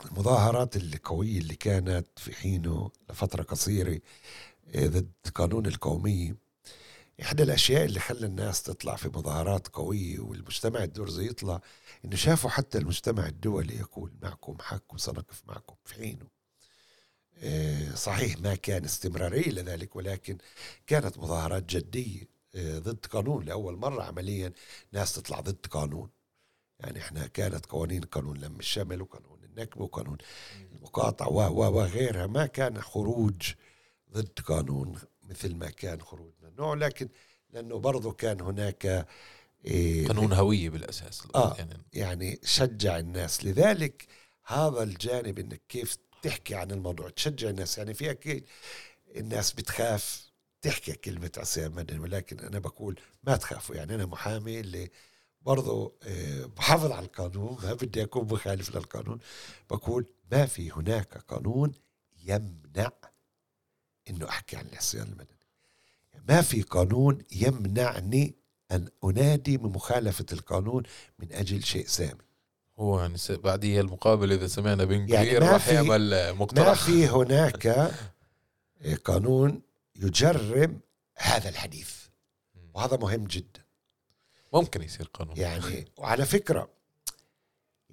المظاهرات القوية اللي كانت في حينه لفترة قصيرة ضد قانون القومية إحدى الأشياء اللي خلى الناس تطلع في مظاهرات قوية والمجتمع الدرزي يطلع إنه شافوا حتى المجتمع الدولي يقول معكم حق وسنقف معكم في حينه. صحيح ما كان استمرارية لذلك ولكن كانت مظاهرات جدية آه، ضد قانون لأول مرة عمليا ناس تطلع ضد قانون. يعني إحنا كانت قوانين قانون لم الشمل وقانون النكبة وقانون المقاطعة وغيرها ما كان خروج ضد قانون مثل ما كان خروج من النوع لكن لأنه برضو كان هناك إيه قانون هوية بالأساس. آه يعني, يعني شجع الناس. لذلك هذا الجانب إنك كيف تحكي عن الموضوع تشجع الناس. يعني في أكيد الناس بتخاف تحكي كلمة عصيان مدني ولكن أنا بقول ما تخافوا. يعني أنا محامي اللي برضو آه، بحافظ على القانون ما بدي أكون مخالف للقانون. بقول ما في هناك قانون يمنع إنه أحكي عن العصيان المدني ما في قانون يمنعني أن أنادي بمخالفه القانون من أجل شيء سامي. هو يعني بعديها المقابل إذا سمعنا بن يعني راح يعمل مقترح. ما في هناك قانون يجرم هذا الحديث وهذا مهم جدا. ممكن يصير قانون. يعني وعلى فكرة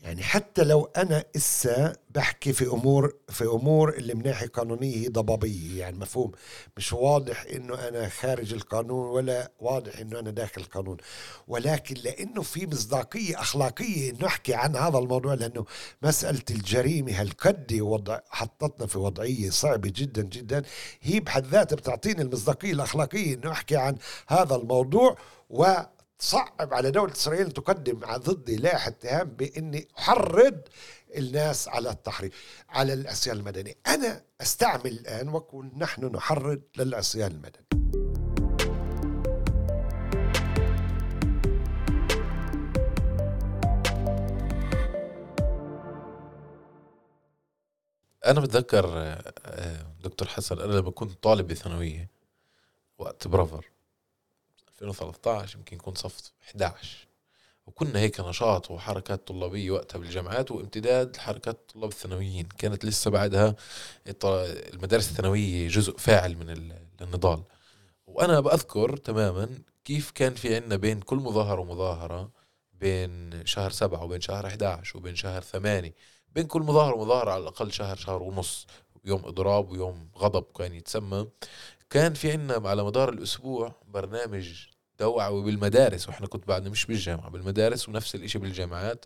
يعني حتى لو أنا إسا بحكي في امور في أمور اللي من ناحيه قانونية هي ضبابية يعني مفهوم. مش واضح إنه أنا خارج القانون ولا واضح إنه أنا داخل القانون. ولكن لإنه في مصداقية أخلاقية انه احكي عن هذا الموضوع لأنه مسألة الجريمة هالقد وضع حطتنا في وضعية صعبة جدا جدا. هي بحد ذاتها بتعطيني المصداقية الأخلاقية إنه أحكي عن هذا الموضوع و تصعب على دولة إسرائيل تقدم ضدي لائحة اتهام بإني أحرض الناس على التحريض على العصيان المدني أنا أستعمل الآن وأقول نحن نحرض للعصيان المدني أنا بتذكر آه، دكتور حسن أنا لما كنت طالب بثانوية وقت برافر 2013 يمكن يكون صف 11 وكنا هيك نشاط وحركات طلابية وقتها بالجامعات وامتداد لحركات الطلاب الثانويين. كانت لسه بعدها المدارس الثانوية جزء فاعل من النضال. وأنا بأذكر تماما كيف كان في عنا بين كل مظاهرة ومظاهرة بين شهر سبعة وبين شهر 11 وبين شهر ثمانية بين كل مظاهرة ومظاهرة على الأقل شهر شهر ونص يوم إضراب ويوم غضب كان يتسمى. كان في عنا على مدار الأسبوع برنامج توعوي بالمدارس وإحنا كنت بعدنا مش بالجامعة بالمدارس ونفس الإشي بالجامعات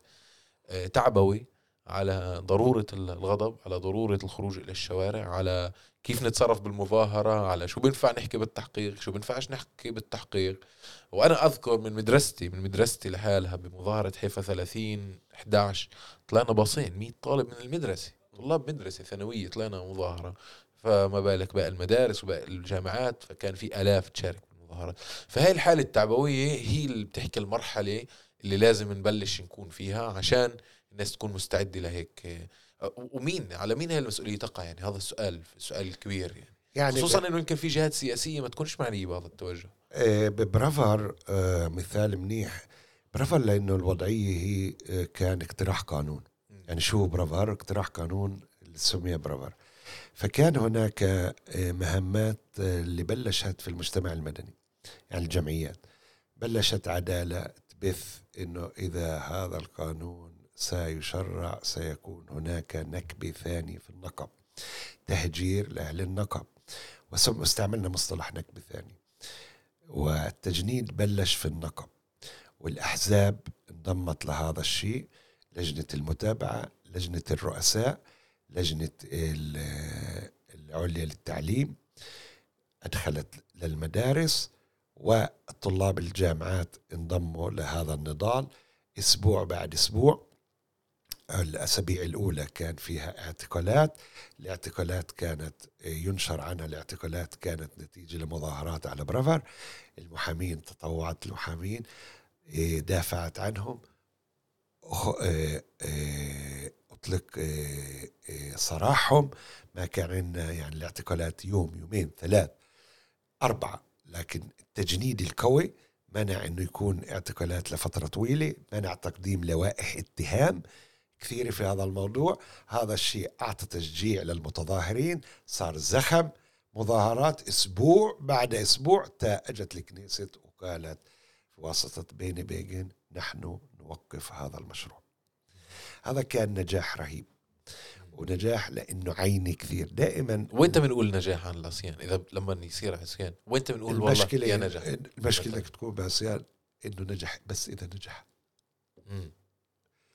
آه، تعبوي على ضرورة الغضب على ضرورة الخروج إلى الشوارع على كيف نتصرف بالمظاهرة على شو بينفع نحكي بالتحقيق شو بينفعش نحكي بالتحقيق. وأنا أذكر من مدرستي من مدرستي لحالها بمظاهرة حيفا 30 11 طلعنا باصين 100 طالب من المدرسة طلاب مدرسة ثانوية طلعنا مظاهرة. فما بالك بقى المدارس وبقى الجامعات فكان في آلاف تشارك. بالمظاهرات فهي الحالة التعبوية هي اللي بتحكي المرحلة اللي لازم نبلش نكون فيها عشان الناس تكون مستعدة لهيك ومين على مين هي المسؤولية تقع يعني؟ هذا السؤال السؤال الكبير يعني, يعني خصوصا إنه يمكن في جهات سياسية ما تكونش معنية بهذا التوجه. آه، ببرافر آه، مثال منيح. برافر لأنه الوضعية هي آه، كان اقتراح قانون. يعني شو برافر اقتراح قانون اللي سمي برافر فكان هناك آه، مهمات آه، اللي بلشت في المجتمع المدني يعني الجمعيات. بلشت عدالة تبث إنه إذا هذا القانون سيشرع سيكون هناك نكبة ثانية في النقب تهجير لأهل النقب. واستعملنا مصطلح نكبة ثاني والتجنيد بلش في النقب. والأحزاب انضمت لهذا الشيء لجنة المتابعة لجنة الرؤساء لجنة ال- العليا للتعليم أدخلت للمدارس وطلاب الجامعات انضموا لهذا النضال. أسبوع بعد أسبوع الأسابيع الأولى كان فيها اعتقالات. الاعتقالات كانت ينشر عنها الاعتقالات كانت نتيجة لمظاهرات على برافر. المحامين تطوعت المحامين دافعت عنهم. أخ- إيه، إيه، اطلق إيه، إيه، سراحهم ما كان عندنا يعني الاعتقالات يوم يومين ثلاث أربعة لكن التجنيد القوي منع أنه يكون اعتقالات لفترة طويلة منع تقديم لوائح اتهام كثيرة في هذا الموضوع. هذا الشيء أعطى تشجيع للمتظاهرين صار زخم مظاهرات أسبوع بعد أسبوع تا أجت الكنيسة وقالت في واسطة بيني بيجن نحن نوقف هذا المشروع. هذا كان نجاح رهيب. ونجاح لأنه عيني كثير. دائما وين بنقول نجاح عن العصيان إذا لما يصير عصيان. وين بنقول والله المشكلة يا نجح المشكلة إنك تكون بعصيان إنه نجح بس إذا نجح. مم.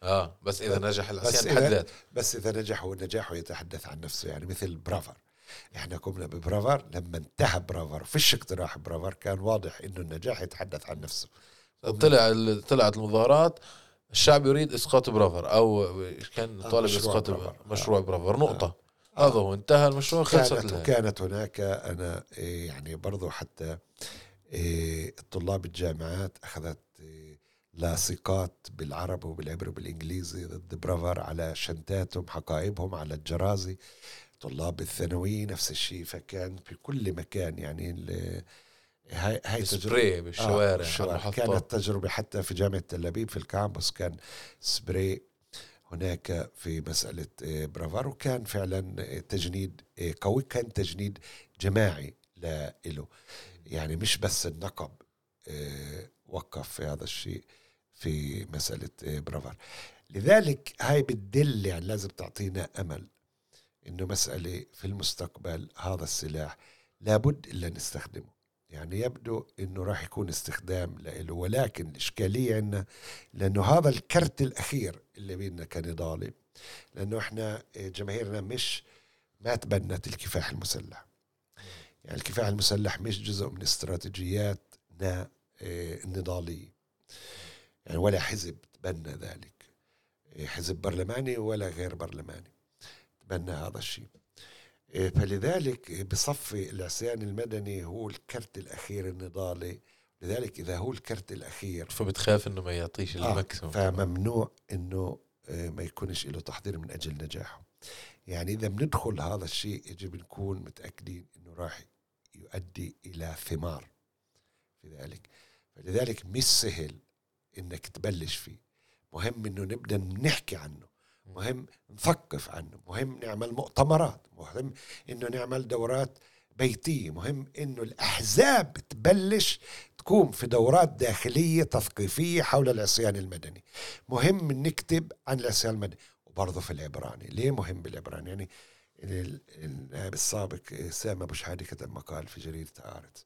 آه بس إذا نجح العصيان بحد ذاته. بس إذا نجح ونجاحه يتحدث عن نفسه يعني مثل برافر. إحنا قمنا ببرافر لما انتهى برافر فيش اقتراح برافر كان واضح إنه النجاح يتحدث عن نفسه. طلع طلعت المظاهرات الشعب يريد إسقاط برافر أو كان آه، طالب مشروع إسقاط برافر. مشروع برافر. نقطة. آه. هذا هو. انتهى المشروع. خلصت كانت. وكانت هناك أنا إيه، يعني برضو حتى إيه، طلاب الجامعات أخذت إيه، لاصقات بالعربي وبالعبري وبالإنجليزي ضد برافر على شنتاتهم حقائبهم على الجرازي. طلاب الثانوي نفس الشيء. فكان في كل مكان يعني هاي هاي تجربة. سبراي بالشوارع. المحطات كانت تجربة حتى في جامعة تل أبيب في ال campus كان سبراي هناك في مسألة آه، برافر وكان فعلا آه، تجنيد آه، قوي كان تجنيد جماعي له يعني مش بس النقب آه، وقف في هذا الشيء في مسألة آه، برافار. لذلك هاي بتدل يعني لازم تعطينا أمل إنه مسألة في المستقبل هذا السلاح لابد إلا نستخدمه. يعني يبدو إنه راح يكون استخدام له ولكن الاشكاليه عندنا لأنه هذا الكرت الأخير اللي بينا كنضالي لأنه إحنا جماهيرنا مش ما تبنت الكفاح المسلح. يعني الكفاح المسلح مش جزء من استراتيجياتنا آه، النضالية. يعني ولا حزب تبنى ذلك. آه، حزب برلماني ولا غير برلماني تبنى هذا الشيء. فلذلك بصفي العصيان المدني هو الكرت الأخير النضالي. لذلك إذا هو الكرت الأخير فبتخاف إنه ما يعطيش آه، الماكسيموم. فممنوع أنه آه، ما يكونش له تحضير من أجل نجاحه. يعني إذا بندخل هذا الشيء يجب نكون متأكدين أنه راح يؤدي إلى ثمار في ذلك. فلذلك مش سهل إنك تبلش فيه. مهم إنه نبدأ نحكي عنه. مهم نثقف عنه مهم نعمل مؤتمرات مهم إنه نعمل دورات بيتية مهم إنه الأحزاب تبلش تقوم في دورات داخلية تثقيفية حول العصيان المدني. مهم نكتب عن العصيان المدني وبرضه في العبراني. ليه مهم بالعبراني؟ يعني ال- النائب السابق سامي أبو شحادة كتب مقال في جريدة هآرتس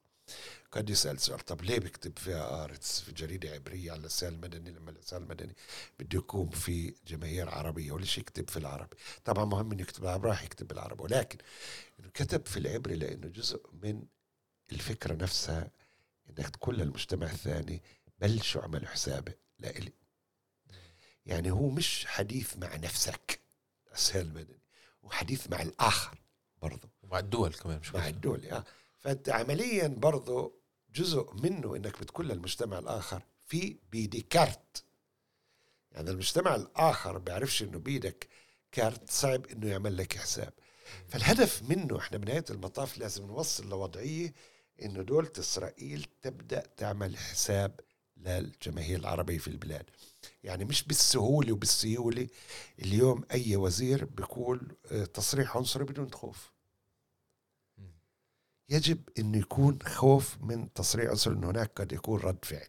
قد يسأل سؤال طب ليه بكتب في هآرتس في جريدة عبرية على العصيان المدني؟ لما العصيان المدني بده يكون في جماهير عربية وليش يكتب في العربي. طبعا مهم إنه يكتب بالعربي راح يكتب بالعربي. ولكن إنه كتب في العبري لأنه جزء من الفكرة نفسها إنك تقول للمجتمع الثاني بلشوا اعملوا حسابه لإلي. يعني هو مش حديث مع نفسك العصيان المدني. هو حديث مع الآخر برضه مع الدول كمان مش مع. الدول آه. فأنت عمليا برضه جزء منه إنك بتقول للمجتمع الآخر في بيدي كارت. يعني المجتمع الآخر بيعرفش إنه بيدك كارت صعب إنه يعمل لك حساب. فالهدف منه إحنا بنهاية المطاف لازم نوصل لوضعية إنه دولة إسرائيل تبدأ تعمل حساب للجماهير العربية في البلاد. يعني مش بالسهولة وبالسيولة. اليوم أي وزير بيقول آه، تصريح عنصري بدون خوف. يجب إنه يكون خوف من تصريح عنصري إنه هناك قد يكون رد فعل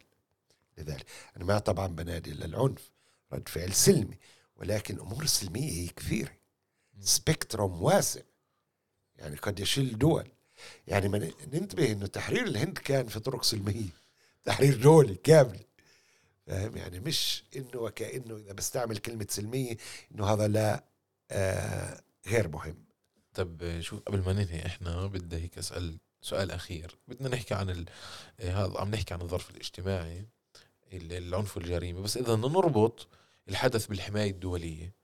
لذلك. أنا ما طبعا بنادي للعنف رد فعل سلمي ولكن الأمور السلميه هي كثيرة. سبيكتروم واسع يعني قد يشل دول. يعني ما ننتبه إنه تحرير الهند كان في طرق سلمية تحرير دولي كامل. فاهم؟ يعني مش إنه وكأنه إذا بستعمل كلمة سلمية إنه هذا لا آه غير مهم. طب شوف قبل ما ننهي إحنا بدي هيك أسأل سؤال أخير. بدنا نحكي عن ال... إيه هذا عم نحكي عن الظرف الاجتماعي العنف والجريمة. بس إذا بدنا نربط الحدث بالحماية الدولية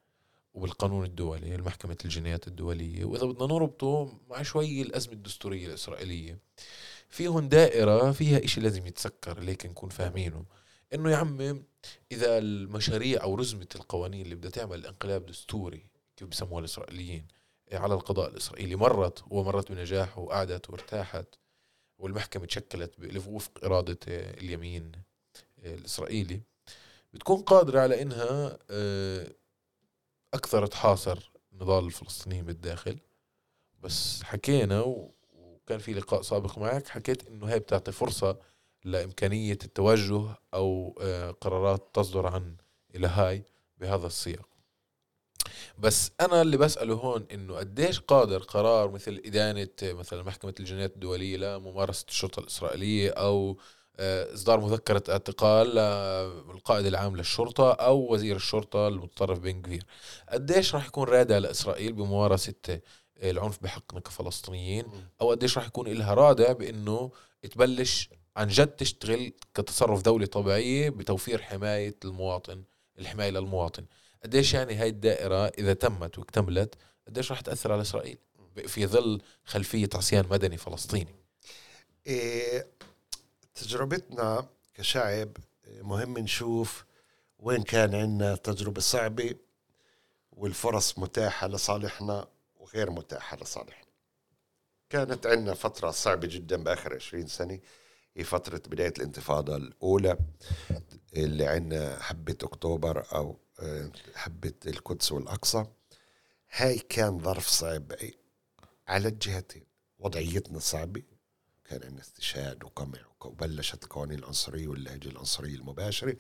وبالقانون الدولي المحكمة الجنايات الدولية وإذا بدنا نربطه مع شوي الأزمة الدستورية الإسرائيلية. فيهم دائرة فيها إشي لازم يتسكر ليك نكون فاهمينه. إنه يا عمي إذا المشاريع أو رزمة القوانين اللي بدها تعمل انقلاب دستوري كيف بسموها الإسرائيليين على القضاء الإسرائيلي. مرت ومرت بنجاح وقعدت وارتاحت والمحكمة تشكلت وفق إرادة اليمين الإسرائيلي. بتكون قادرة على إنها آه، أكثر تحاصر نضال الفلسطينيين بالداخل. بس حكينا وكان في لقاء سابق معك حكيت إنه هي بتعطي فرصة لإمكانية التوجه أو آه، قرارات تصدر عن إلى هاي بهذا السياق. بس أنا اللي بسأله هون إنه قديش قادر قرار مثل إدانة مثلا محكمة الجنايات الدولية لممارسة الشرطة الإسرائيلية أو آه، إصدار مذكرة اعتقال للقائد العام للشرطة أو وزير الشرطة المتطرف بن كفير. قديش راح يكون رادع لإسرائيل بممارسة العنف بحقنا كفلسطينيين؟ أو قديش راح يكون لها رادع بإنه تبلش عن جد تشتغل كتصرف دولة طبيعية بتوفير حماية المواطن الحماية للمواطن. قديش يعني هاي الدائرة إذا تمت واكتملت قديش راح تأثر على إسرائيل؟ في ظل خلفية عصيان مدني فلسطيني. إيه تجربتنا كشعب مهم نشوف وين كان عندنا تجربة صعبة والفرص متاحة لصالحنا وغير متاحة لصالحنا. كانت عندنا فترة صعبة جدا بآخر 20 سنة هي فترة بداية الانتفاضة الأولى اللي عندنا حبة أكتوبر أو حبة القدس والأقصى. هاي كان ظرف صعب. على الجهتين. وضعيتنا صعبة. كان عندنا استشهاد وقمع وبلشت القوانين العنصرية واللهجة العنصرية المباشرة.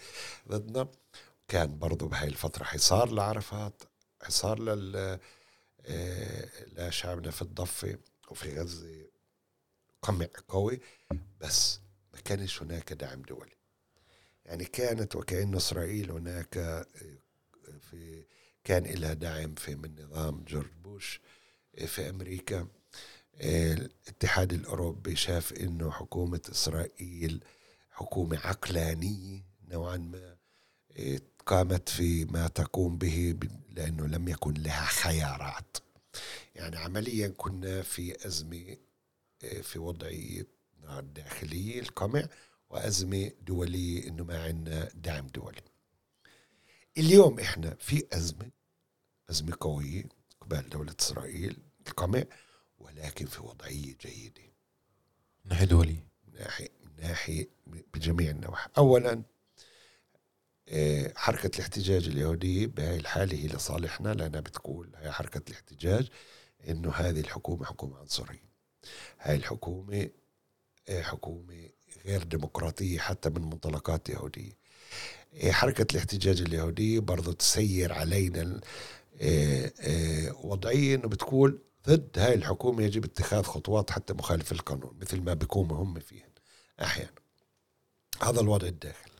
ضدنا. كان برضو بهاي الفترة حصار لعرفات حصار لل آه، لشعبنا في الضفة وفي غزة. قمع قوي. بس ما كانش هناك دعم دولي. يعني كانت وكأن إسرائيل هناك آه، في كان لها دعم في من نظام جورج بوش في أمريكا. الاتحاد الأوروبي شاف أنه حكومة إسرائيل حكومة عقلانية نوعا ما قامت في ما تقوم به لأنه لم يكن لها خيارات. يعني عمليا كنا في أزمة في وضعية داخلية القمع وأزمة دولية أنه ما عندنا دعم دولي. اليوم إحنا في أزمة أزمة قوية قبال دولة إسرائيل القمع ولكن في وضعية جيدة. من ناحية دولية. من ناحية من ناحية بجميع النواحي. أولا آه، حركة الاحتجاج اليهودية بهاي الحالة هي لصالحنا لأنها بتقول هي حركة الاحتجاج إنه هذه الحكومة حكومة عنصرية. هاي الحكومة آه، حكومة غير ديمقراطية حتى من منطلقات يهودية. حركة الاحتجاج اليهودية برضو تسير علينا وضعية إنه بتقول ضد هاي الحكومة يجب اتخاذ خطوات حتى مخالفة القانون مثل ما بيقوموا هم فيهن أحيانا. هذا الوضع الداخلي.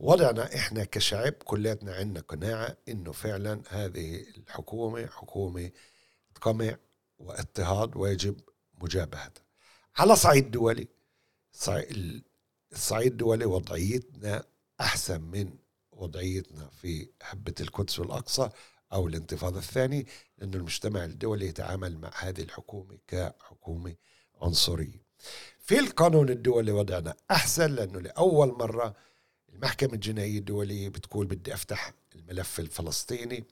وضعنا إحنا كشعب كلاتنا عندنا قناعة إنه فعلا هذه الحكومة حكومة قمع واضطهاد ويجب مجابهتها. على صعيد دولي الصعيد الدولي وضعيتنا أحسن من وضعيتنا في حبة القدس والأقصى أو الانتفاضة الثاني أن المجتمع الدولي يتعامل مع هذه الحكومة كحكومة عنصرية. في القانون الدولي وضعنا أحسن لأنه لأول مرة المحكمة الجنائية الدولية بتقول بدي أفتح الملف الفلسطيني.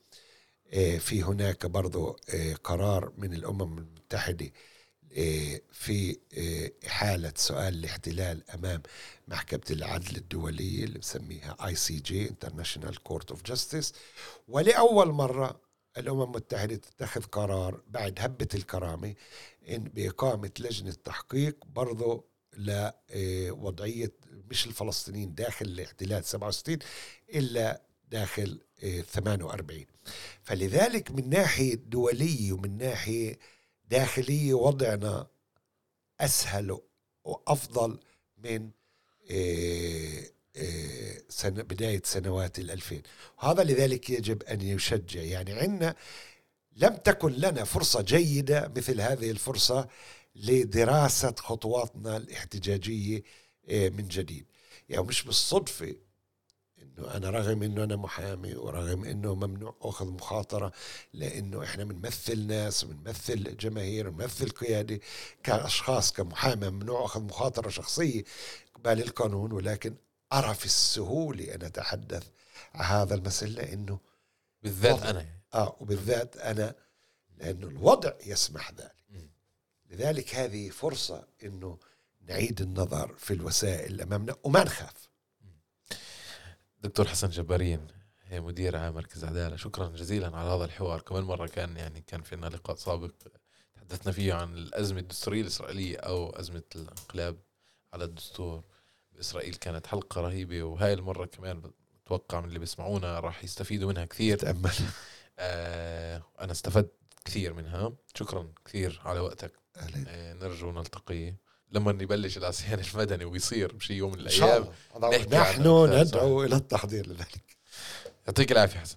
آه، في هناك برضو آه، قرار من الأمم المتحدة آه، في حالة سؤال الاحتلال أمام محكمة العدل الدولية اللي بسميها ICJ International Court of Justice ولأول مرة الأمم المتحدة تتخذ قرار بعد هبة الكرامة إن بإقامة لجنة تحقيق برضو لوضعية مش الفلسطينيين داخل الاحتلال 67 إلا داخل 48 فلذلك من ناحية دولية ومن ناحية داخلية وضعنا أسهل وأفضل من سنة بداية سنوات الألفين. هذا لذلك يجب أن يشجع. يعني عندنا لم تكن لنا فرصة جيدة مثل هذه الفرصة لدراسة خطواتنا الاحتجاجية آه، من جديد. يعني مش بالصدفة إنه أنا رغم إنه أنا محامي ورغم إنه ممنوع أخذ مخاطرة لأنه إحنا بنمثل ناس بنمثل جماهير بنمثل قيادة كأشخاص كمحامي ممنوع أخذ مخاطرة شخصية قبال القانون ولكن ارى في السهولة أن أتحدث عن هذا المسألة لأنه بالذات وضع. أنا آه وبالذات أنا لأنه الوضع يسمح ذلك. لذلك هذه فرصة إنه نعيد النظر في الوسائل أمامنا وما نخاف دكتور حسن جبارين هي مدير عام مركز عدالة. شكرا جزيلا على هذا الحوار. كمان مرة كان يعني كان في لنا لقاء سابق تحدثنا فيه عن الأزمة الدستورية الإسرائيلية أو أزمة الانقلاب على الدستور. بإسرائيل كانت حلقة رهيبة وهاي المرة كمان بتوقع من اللي بيسمعونا راح يستفيدوا منها كثير. تأمل. آه أنا استفدت كثير منها. شكرا كثير على وقتك. أهلا. آه نرجو نلتقي لما يبلش العصيان المدني ويصير بشي يوم من عن نحن. ندعو إلى التحضير لذلك. يعطيك العافية حسن.